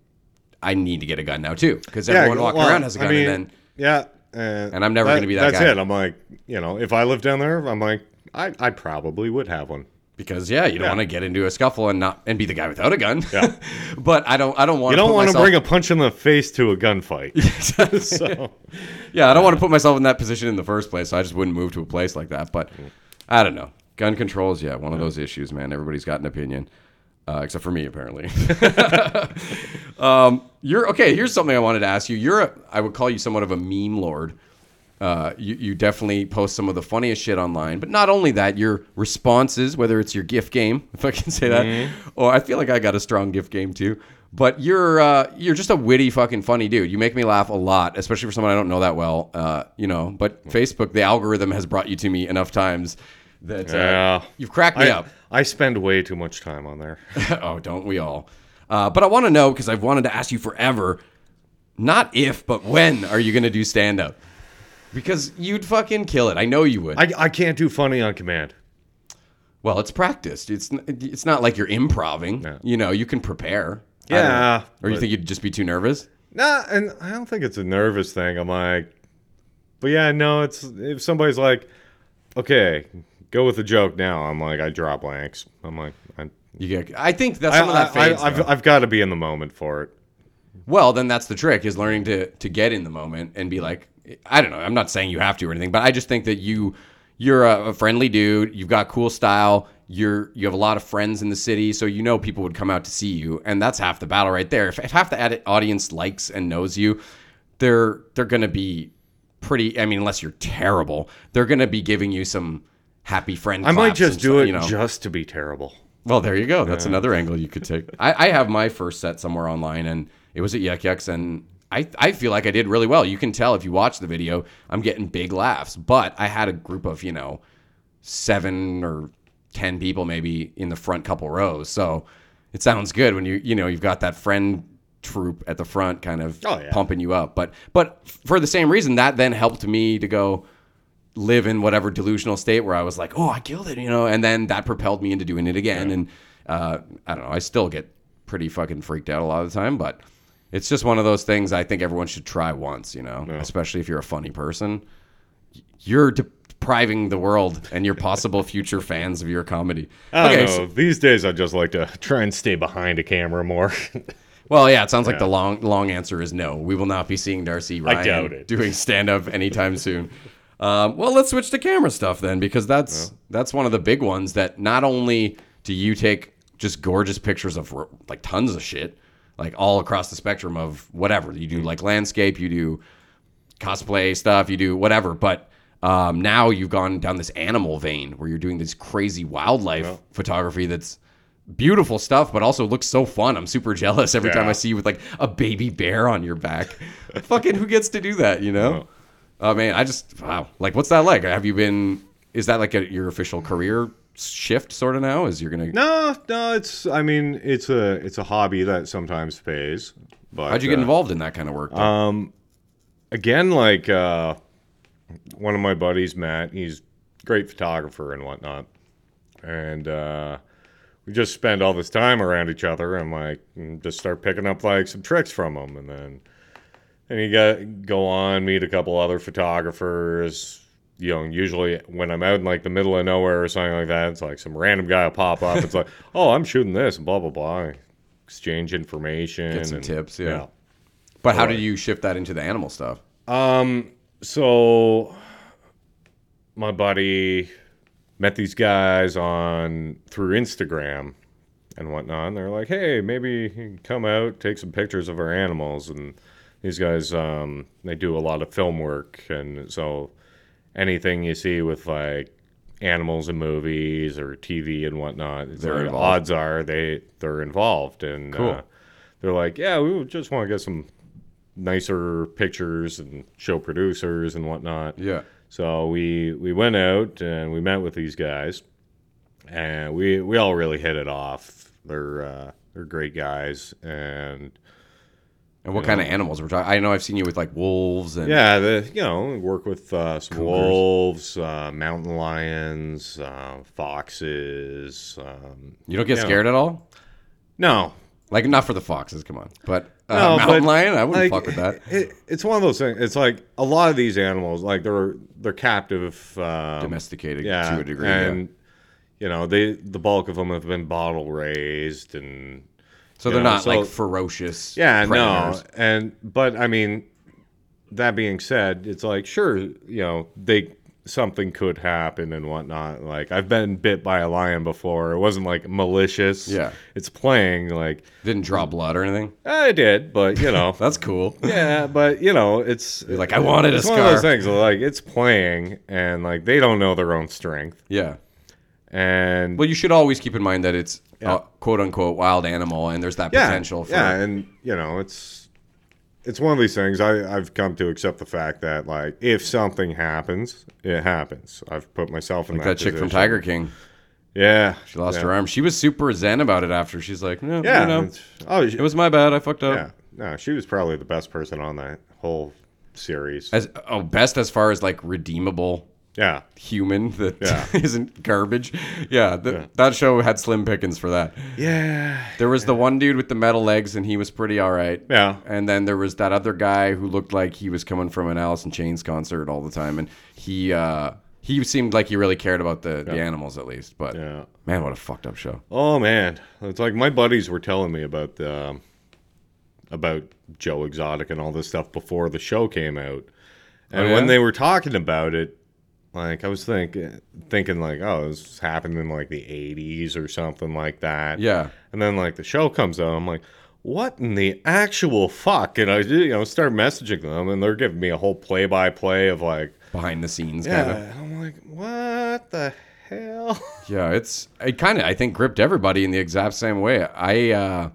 I need to get a gun now too because everyone walking well, around has a gun, mean, and then yeah, uh, And I'm never gonna be that That's guy. it. I'm like, you know, if I lived down there, I'm like, I, I probably would have one. because yeah, you don't Yeah. want to get into a scuffle and not and be the guy without a gun. Yeah. but I don't I don't want You to don't want to bring a punch in the face to a gunfight. so, Yeah, I don't want to put myself in that position in the first place. So I just wouldn't move to a place like that. But I don't know. Gun controls, yeah, one of those issues, man. Everybody's got an opinion, uh, except for me, apparently. um, you're okay. Here's something I wanted to ask you. You're, a, I would call you somewhat of a meme lord. Uh, you, you definitely post some of the funniest shit online, but not only that, your responses, whether it's your gift game, if I can say that, or I feel like I got a strong gift game too. But you're uh, you're just a witty fucking funny dude. You make me laugh a lot, especially for someone I don't know that well. Uh, you know, but Facebook, the algorithm has brought you to me enough times that uh, yeah. you've cracked me I, up. I spend way too much time on there. oh, don't we all? Uh, but I want to know because I've wanted to ask you forever. Not if, but when are you going to do stand up? Because you'd fucking kill it. I know you would. I, I can't do funny on command. well, it's practiced. It's it's not like you're improving. No. You know, you can prepare. I don't know. Yeah. Or you think you'd just be too nervous? Nah, and I don't think it's a nervous thing. I'm like, but yeah, no, it's if somebody's like, okay, go with the joke now. I'm like, I draw blanks. I'm like, I, You get. I think that's I, some of that fades. I, I've. I've got to be in the moment for it. Well, then that's the trick is learning to to get in the moment and be like, I don't know. I'm not saying you have to or anything, but I just think that you you're a, a friendly dude. You've got cool style. You're you have a lot of friends in the city, so you know people would come out to see you, and that's half the battle right there. If, if half the audience likes and knows you, they're they're gonna be pretty. I mean, unless you're terrible, they're gonna be giving you some happy friend. I might just do stuff, it you know. just to be terrible. Well, there you go. That's another angle you could take. I, I have my first set somewhere online, and it was at Yuk Yuk's, and I, I feel like I did really well. You can tell if you watch the video, I'm getting big laughs. But I had a group of, you know, seven or 10 people maybe in the front couple rows. So it sounds good when you, you know, you've got that friend troop at the front kind of Oh, yeah. pumping you up. But, but for the same reason, that then helped me to go, live in whatever delusional state where I was like, oh, I killed it, you know, and then that propelled me into doing it again. And uh, I don't know, I still get pretty fucking freaked out a lot of the time, but it's just one of those things I think everyone should try once, you know, especially if you're a funny person. You're depriving the world and your possible future fans of your comedy. I don't so- These days, I just like to try and stay behind a camera more. Well, yeah, it sounds like the long long answer is no. We will not be seeing Darcy Ryan doing stand up anytime soon. Um, well, let's switch to camera stuff then, because that's that's one of the big ones that not only do you take just gorgeous pictures of like tons of shit, like all across the spectrum of whatever you do, like landscape, you do cosplay stuff, you do whatever, but um, now you've gone down this animal vein where you're doing this crazy wildlife photography that's beautiful stuff, but also looks so fun. I'm super jealous every time I see you with like a baby bear on your back. Fucking who gets to do that, you know? Oh man, I just wow. Like, what's that like? Have you been? Is that like a, your official career shift sort of now? Is you're gonna? No, no, it's. I mean, it's a it's a hobby that sometimes pays. But How'd you get uh, involved in that kind of work? though? Um, again, like uh, one of my buddies, Matt. He's great photographer and whatnot, and uh, we just spend all this time around each other. and like, just start picking up like some tricks from him, and then and you got go on meet a couple other photographers. You know, usually when I'm out in like the middle of nowhere or something like that, it's like some random guy will pop up. It's like, oh, I'm shooting this, and blah blah blah. Exchange information, Get some and- tips, yeah. but how right. did you shift that into the animal stuff? Um, so my buddy met these guys on through Instagram and whatnot. And they're like, "Hey, maybe you can come out, take some pictures of our animals." And these guys, um, they do a lot of film work, and so anything you see with like animals in movies or TV and whatnot, it's They're like, involved. odds are they they're involved. And Cool. uh, they're like, "Yeah, we just want to get some." nicer pictures and show producers and whatnot. Yeah. So we we went out and we met with these guys, and we we all really hit it off. They're uh, they're great guys, and And what kind of animals we're talking? I know I've seen you with like wolves and yeah, the you know work with uh, some Cougars. wolves, uh, mountain lions, uh, foxes. Um, you don't get Yeah. scared at all. no, Like not for the foxes, come on. But uh, No, mountain but, lion, I wouldn't like, fuck with that. It, it's one of those things. It's like a lot of these animals, like they're they're captive. Um, Domesticated yeah, to a degree. yeah. and you know they the bulk of them have been bottle raised and So they're know, not so- like ferocious. yeah predators. no and but I mean that being said, it's like sure you know they something could happen and whatnot. Like I've been bit by a lion before. It wasn't like malicious. Yeah. it's playing like Didn't draw blood or anything. I did, but you know. That's cool. Yeah, but you know, it's like, I wanted a it's one of those things. Like it's playing, and like they don't know their own strength, Yeah. and Well, you should always keep in mind that it's Yeah. a quote unquote wild animal, and there's that yeah, potential for. yeah, and you know, it's it's one of these things. I I've come to accept the fact that like if something happens, it happens. I've put myself in like that, that chick from. Tiger King. Yeah, She lost yeah. her arm. She was super zen about it after. She's like, no, Yeah, you know, oh, she- it was my bad. I fucked up. yeah. No, she was probably the best person on that whole series. As oh, best as far as like redeemable yeah, human that Yeah. not garbage. Yeah, th- that show had slim pickings for that. yeah, There was the one dude with the metal legs, and he was pretty all right. yeah. And then there was that other guy who looked like he was coming from an Alice in Chains concert all the time, and he uh, he seemed like he really cared about the, the animals at least. But Yeah. man, what a fucked up show. Oh man, it's like my buddies were telling me about the um, about Joe Exotic and all this stuff before the show came out, and yeah? when they were talking about it, like I was thinking, thinking like, oh, this happened in like the '80s or something like that. Yeah. And then like the show comes out, I'm like, what in the actual fuck? And I you know start messaging them, and they're giving me a whole play by play of like, Behind the scenes, yeah, kind of. and I'm like, what the hell? Yeah, it's it kind of I think gripped everybody in the exact same way. I uh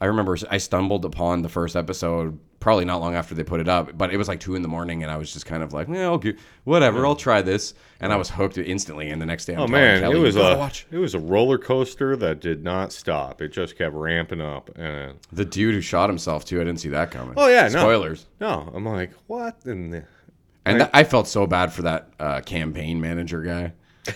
I remember I stumbled upon the first episode probably not long after they put it up, but it was like two in the morning, and I was just kind of like, yeah, okay, whatever, I'll try this, and I was hooked instantly. And the next day, I'm Oh man, Kelly, it was a watch it was a roller coaster that did not stop. It just kept ramping up. And the dude who shot himself too. I didn't see that coming. oh yeah, no spoilers. No, I'm like, what in the? And I felt so bad for that uh, campaign manager guy.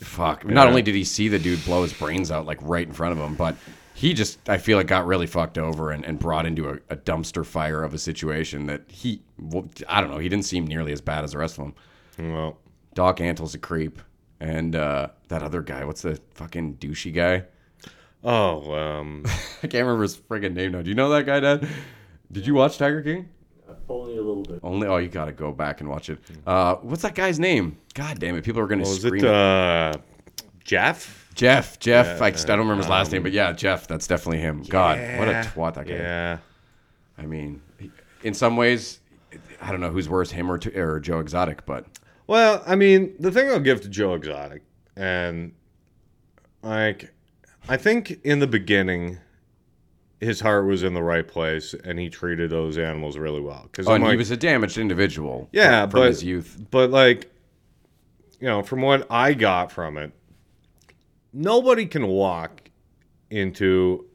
Fuck. Not only did he see the dude blow his brains out like right in front of him, but he just I feel like got really fucked over and, and brought into a, a dumpster fire of a situation that he well, I don't know he didn't seem nearly as bad as the rest of them. Well, Doc Antle's a creep, and uh, that other guy, what's the fucking douchey guy? oh, um, I can't remember his friggin' name now. Do you know that guy, Dad? Did you watch Tiger King? Only a little bit. Only oh, you gotta go back and watch it. Uh, what's that guy's name? God damn it! People are gonna was scream. it uh, Jeff? Jeff, Jeff. I, I don't remember his last name, um, but yeah, Jeff. That's definitely him. God, what a twat that guy. Yeah, I mean, in some ways, I don't know who's worse, him or, or Joe Exotic, but Well, I mean, the thing I'll give to Joe Exotic, and like, I think in the beginning, his heart was in the right place and he treated those animals really well. Because Oh, and he was a damaged individual. yeah, from, from but his youth. but like, you know, from what I got from it, nobody can walk into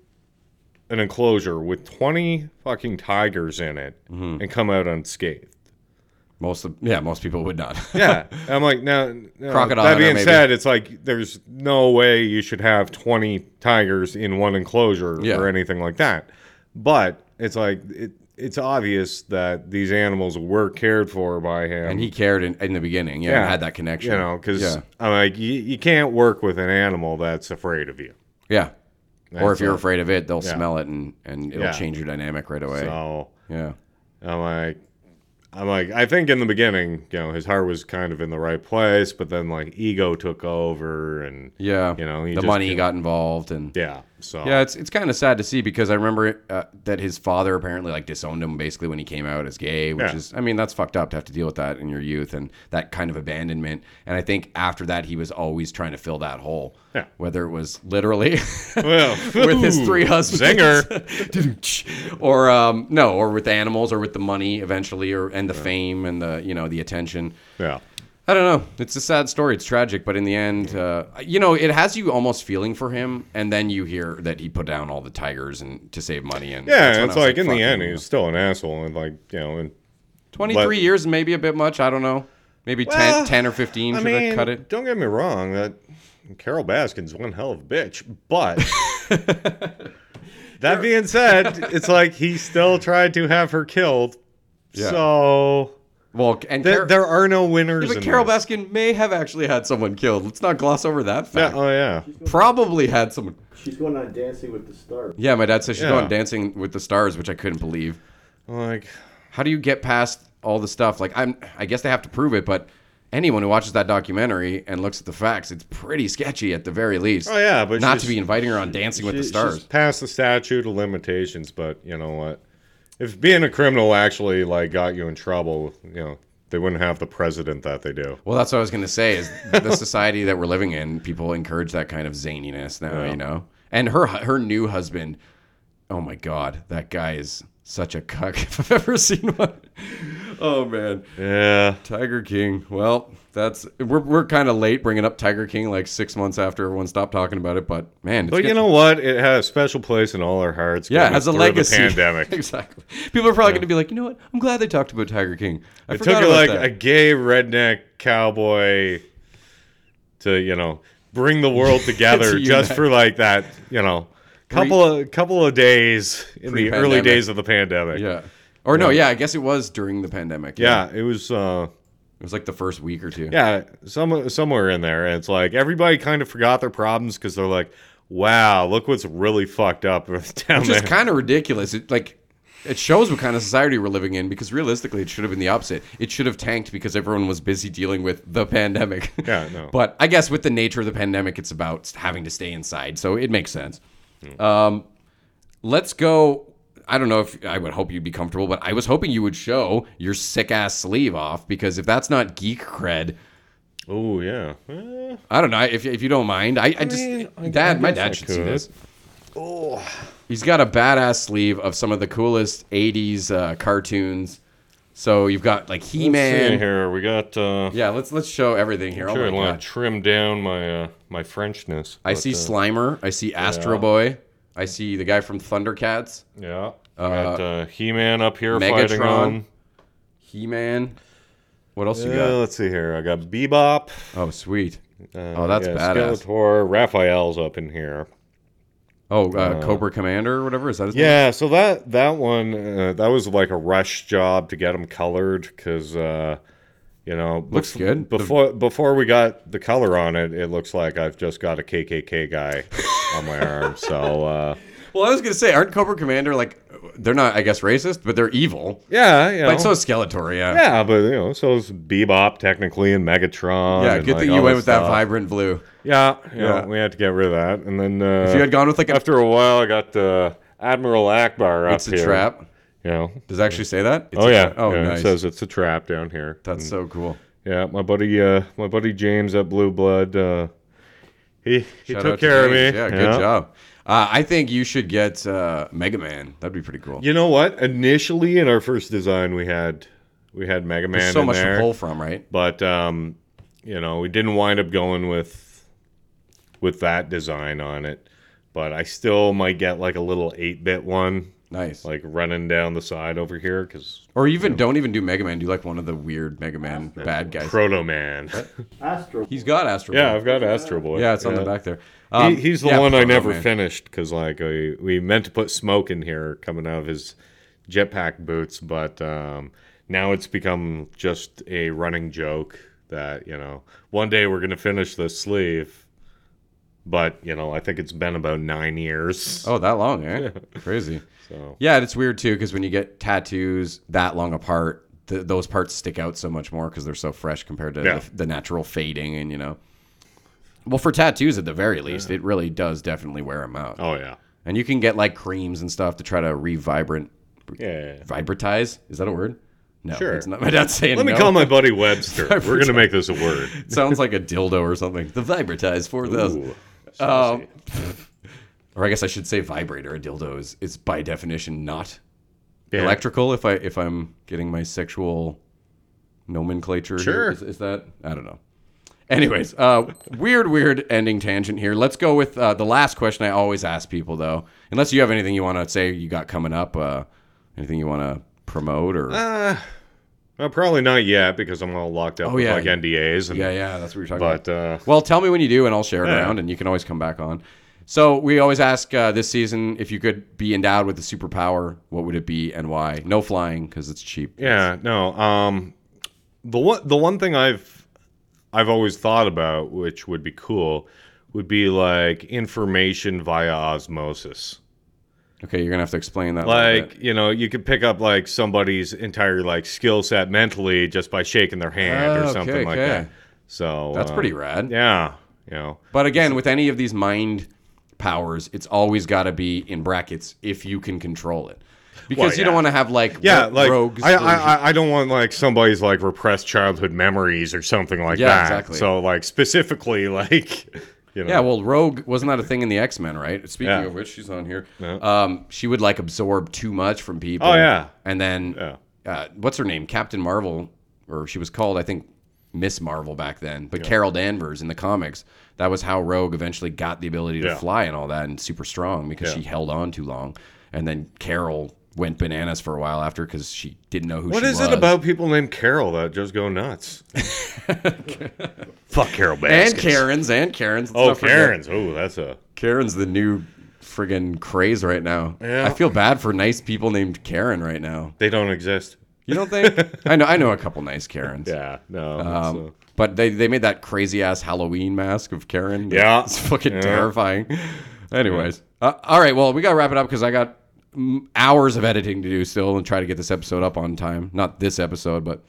an enclosure with twenty fucking tigers in it Mm-hmm. and come out unscathed. Most of yeah, most people would not. Yeah, I'm like now. now, Crocodile That being said, it's like there's no way you should have 20 tigers in one enclosure Yeah. or anything like that. But it's like it, it's obvious that these animals were cared for by him. and he cared in, in the beginning. Yeah, and had that connection. You know, because yeah, I'm like, you, you can't work with an animal that's afraid of you. yeah. Or if you're all. afraid of it, they'll Yeah. smell it and and it'll Yeah. change your dynamic right away. So yeah. I'm like, I'm like, I think in the beginning, you know, his heart was kind of in the right place, but then like ego took over, and Yeah. You know, he the just money got involved and yeah, so Yeah, it's it's kind of sad to see because I remember uh, that his father apparently like disowned him basically when he came out as gay, which Yeah. is I mean that's fucked up to have to deal with that in your youth and that kind of abandonment. And I think after that he was always trying to fill that hole. Yeah. Whether it was literally well, with his three husbands, zinger. or um, no, or with animals, or with the money eventually, or and the fame and the you know the attention. Yeah. I don't know. It's a sad story. It's tragic, but in the end, uh, you know, it has you almost feeling for him, and then you hear that he put down all the tigers and to save money. And Yeah, it's like, in the end, he's still an asshole, and like you know, and twenty-three but- years, maybe a bit much. I don't know. Maybe Well, 10, 10 or fifteen I should mean, cut it. don't get me wrong, that Carole Baskin's one hell of a bitch, but that being said, it's like he still tried to have her killed. Yeah. So Well, and th- Car- there are no winners. Yeah, but in Carole this. Baskin may have actually had someone killed. Let's not gloss over that fact. Yeah, oh yeah. Probably had someone. She's going on Dancing with the Stars. Yeah, my dad said she's Yeah. going Dancing with the Stars, which I couldn't believe. Like, how do you get past all the stuff? Like I'm, I guess they have to prove it, but anyone who watches that documentary and looks at the facts, it's pretty sketchy at the very least. oh yeah, but not she's- to be inviting her on Dancing with the Stars. She's past the statute of limitations, but you know what? If being a criminal actually like got you in trouble, you know, they wouldn't have the president that they do. Well, that's what I was gonna say. Is the society that we're living in, people encourage that kind of zaniness now, Yeah. you know. And her her new husband, oh my god, that guy is such a cuck if I've ever seen one. Oh man, Yeah. Tiger King. Well, that's we're we're kind of late bringing up Tiger King like six months after everyone stopped talking about it, but man, it's But you know what? It has a special place in all our hearts. Yeah, it has a legacy. The pandemic. exactly. People are probably going to be like, you know what? I'm glad they talked about Tiger King. I It took like that. a gay redneck cowboy to you know bring the world together To just for like that you know couple of couple of days in the early days of the pandemic. yeah. Or no, yeah, I guess it was during the pandemic. Yeah, it was. uh It was like the first week or two. Yeah, some somewhere in there, and it's like everybody kind of forgot their problems because they're like, "Wow, look what's really fucked up down Which there." is kind of ridiculous. It like it shows what kind of society we're living in because realistically it should have been the opposite. It should have tanked because everyone was busy dealing with the pandemic. Yeah, no. But I guess with the nature of the pandemic it's about having to stay inside. So it makes sense. Hmm. Um let's go I don't know if I would hope you'd be comfortable, but I was hoping you would show your sick ass sleeve off because if that's not geek cred, oh yeah, Eh, I don't know if, if you don't mind. I, I just mean, I- dad, my guess dad I should see could. this. Oh, he's got a badass sleeve of some of the coolest '80s uh, cartoons. So you've got like He-Man. here. We got. uh Yeah, let's let's show everything here. Oh Sure, my I want to trim down my uh, my Frenchness. I but, see uh, Slimer. I see Astro Boy. I see the guy from Thundercats. Yeah. got uh, He-Man up here Megatron. fighting on. He-Man. What else you Uh, got? let's see here. I got Bebop. Oh, sweet. Uh, Oh, that's yeah, badass. Skeletor. Raphael's up in here. Oh, uh, Cobra Commander or whatever. Is that his name? Yeah, so that that one uh, that was like a rush job to get them colored because uh, you know Looks bef- good. The- Before before we got the color on it, it looks like I've just got a KKK guy on my arm. So uh, Well, I was gonna say, aren't Cobra Commander like they're not, I guess, racist, but they're evil. yeah, you know, But so is Skeletor, yeah. yeah, but you know, so is Bebop technically and Megatron. Yeah, and, good like, thing you went with that vibrant blue. Yeah, know, Yeah. we had to get rid of that, and then uh, If you had gone with like after a while, I got uh, Admiral Ackbar up it's a here. trap. You know. Does it actually say that? It's Oh a yeah. tra- Oh, yeah, nice. It says it's a trap down here. That's so cool. yeah. My buddy, uh, my buddy James at Blue Blood, uh, he he Shout took to care of James. me. Yeah, good job. Uh, I think you should get uh, Mega Man. That'd be pretty cool. You know what? Initially, in our first design, we had we had Mega Man There's so in much there, to pull from, right? but um, you know, we didn't wind up going with with that design on it. But I still might get like a little eight bit one, Nice. like running down the side over here, because or even don't even do Mega Man. Do like one of the weird Mega Man bad guys. Proto Man. Astro. He's got Astro. yeah, Boy. I've got Astro Boy. yeah, it's on the back there. He, Um, he's the yeah, one I never Man. finished because like we, we meant to put smoke in here coming out of his jetpack boots, but um, now it's become just a running joke that you know one day we're gonna finish this sleeve, but you know I think it's been about nine years. Oh, that long, eh? Crazy. So Yeah, it's weird too because when you get tattoos that long apart, th- those parts stick out so much more because they're so fresh compared to Yeah. the, the natural fading and you know. Well, for tattoos at the very least, it really does definitely wear them out. oh yeah, And you can get like creams and stuff to try to revibrant, yeah. vibratize. Is that a word? No, Sure. It's not. My dad's saying. Let me no. call my buddy Webster. we're gonna make this a word. Sounds like a dildo or something. The vibratize four thousand. Ooh, Um, or I guess I should say vibrator. A dildo is, is by definition not Yeah. electrical. If I if I'm getting my sexual nomenclature, here. Sure. Is, is that I don't know. Anyways, uh, weird, weird ending tangent here. Let's go with uh, the last question I always ask people, though. Unless you have anything you want to say you got coming up, uh, anything you want to promote or Uh, probably not yet because I'm all locked up Oh, with yeah. like NDAs and yeah, yeah, that's what you're talking about. but uh, Well, tell me when you do, and I'll share it Yeah. around, and you can always come back on. So we always ask uh, this season if you could be endowed with a superpower, what would it be and why? No flying because it's cheap. Yeah, no. Um, the one the one thing I've I've always thought about, which would be cool, would be like information via osmosis. Okay, you're gonna have to explain that. Like you know, you could pick up like somebody's entire like skill set mentally just by shaking their hand or something okay, like okay. that. So That's uh, pretty rad. Yeah, you know. But again, with any of these mind powers, it's always got to be in brackets if you can control it, because Well, you don't yeah. want to have like Yeah, ro- like rogues. I, version. I I- I don't want like somebody's like repressed childhood memories or something like Yeah, that. exactly. So like specifically like you know. Yeah, well, Rogue wasn't that a thing in the X Men, right? Speaking Yeah. of which, she's on here. Yeah. Um, she would like absorb too much from people. Oh, yeah. and then Yeah. uh, what's her name? Captain Marvel, or she was called, I think, Miss Marvel back then. But Carol Danvers in the comics, that was how Rogue eventually got the ability to fly and all that, and super strong because she held on too long. And then Carol went bananas for a while after because she didn't know who What she is was. it about people named Carol that just go nuts? Fuck Carol and Karens and Karens. Let's Oh, not forget. Karens. Oh, that's a. Karen's the new friggin' craze right now. Yeah. I feel bad for nice people named Karen right now. They don't exist. You don't think? I know I know a couple nice Karens. Yeah, no. Um, it's, but they, they made that crazy ass Halloween mask of Karen. Yeah. It's fucking Yeah. terrifying. Anyways. Uh, all right. Well, we got to wrap it up because I got hours of editing to do still and try to get this episode up on time. Not this episode, but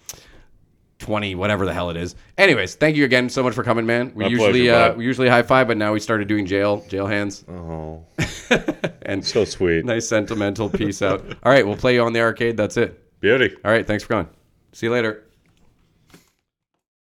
20, whatever the hell it is. Anyways, thank you again so much for coming, man. We My usually pleasure, uh, we usually high five, but now we started doing jail jail hands oh, and so sweet. nice sentimental peace out. All right, we'll play you on the arcade. That's it. Beauty. All right, thanks for coming. See you later.